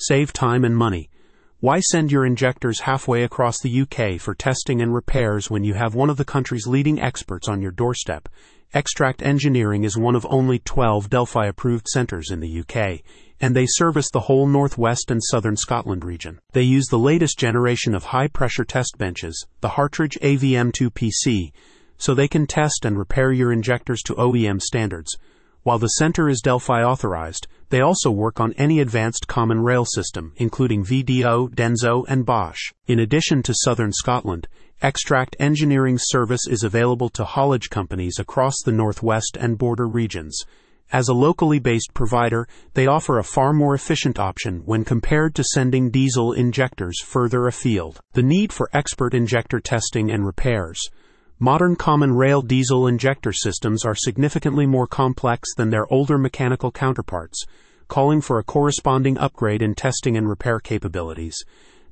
Save time and money. Why send your injectors halfway across the UK for testing and repairs when you have one of the country's leading experts on your doorstep? Extract Engineering is one of only 12 Delphi approved centers in the UK, and they service the whole northwest and southern Scotland region. They use the latest generation of high pressure test benches, the Hartridge AVM2 PC, so they can test and repair your injectors to OEM standards while the center is Delphi authorized, they also work on any advanced common rail system, including VDO, Denso, and Bosch. In addition to southern Scotland, Extract Engineering service is available to haulage companies across the northwest and border regions. As a locally based provider, they offer a far more efficient option when compared to sending diesel injectors further afield. The need for expert injector testing and repairs Modern common rail diesel injector systems are significantly more complex than their older mechanical counterparts, calling for a corresponding upgrade in testing and repair capabilities.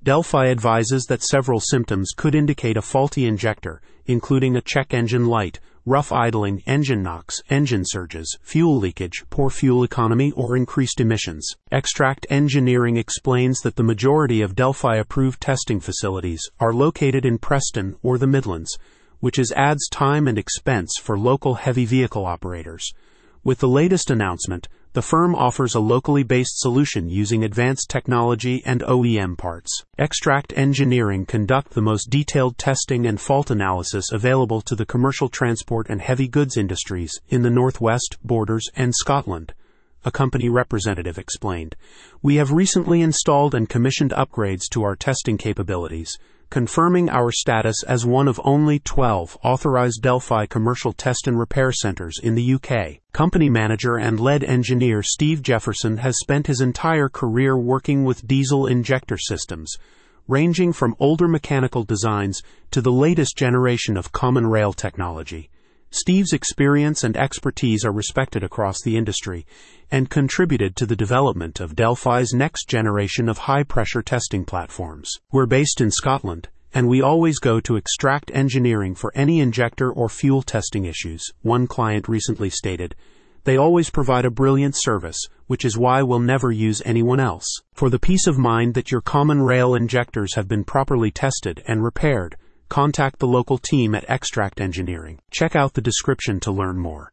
Delphi advises that several symptoms could indicate a faulty injector, including a check engine light, rough idling, engine knocks, engine surges, fuel leakage, poor fuel economy, or increased emissions. Extract Engineering explains that the majority of Delphi approved testing facilities are located in Preston or the Midlands which is adds time and expense for local heavy vehicle operators. With the latest announcement, the firm offers a locally based solution using advanced technology and OEM parts. Extract Engineering conduct the most detailed testing and fault analysis available to the commercial transport and heavy goods industries in the Northwest, Borders, and Scotland. A company representative explained. We have recently installed and commissioned upgrades to our testing capabilities confirming our status as one of only 12 authorized Delphi commercial test and repair centers in the UK. Company manager and lead engineer Steve Jefferson has spent his entire career working with diesel injector systems, ranging from older mechanical designs to the latest generation of common rail technology. Steve's experience and expertise are respected across the industry and contributed to the development of Delphi's next generation of high pressure testing platforms. We're based in Scotland, and we always go to extract engineering for any injector or fuel testing issues, one client recently stated. They always provide a brilliant service, which is why we'll never use anyone else. For the peace of mind that your common rail injectors have been properly tested and repaired, contact the local team at Extract Engineering. Check out the description to learn more.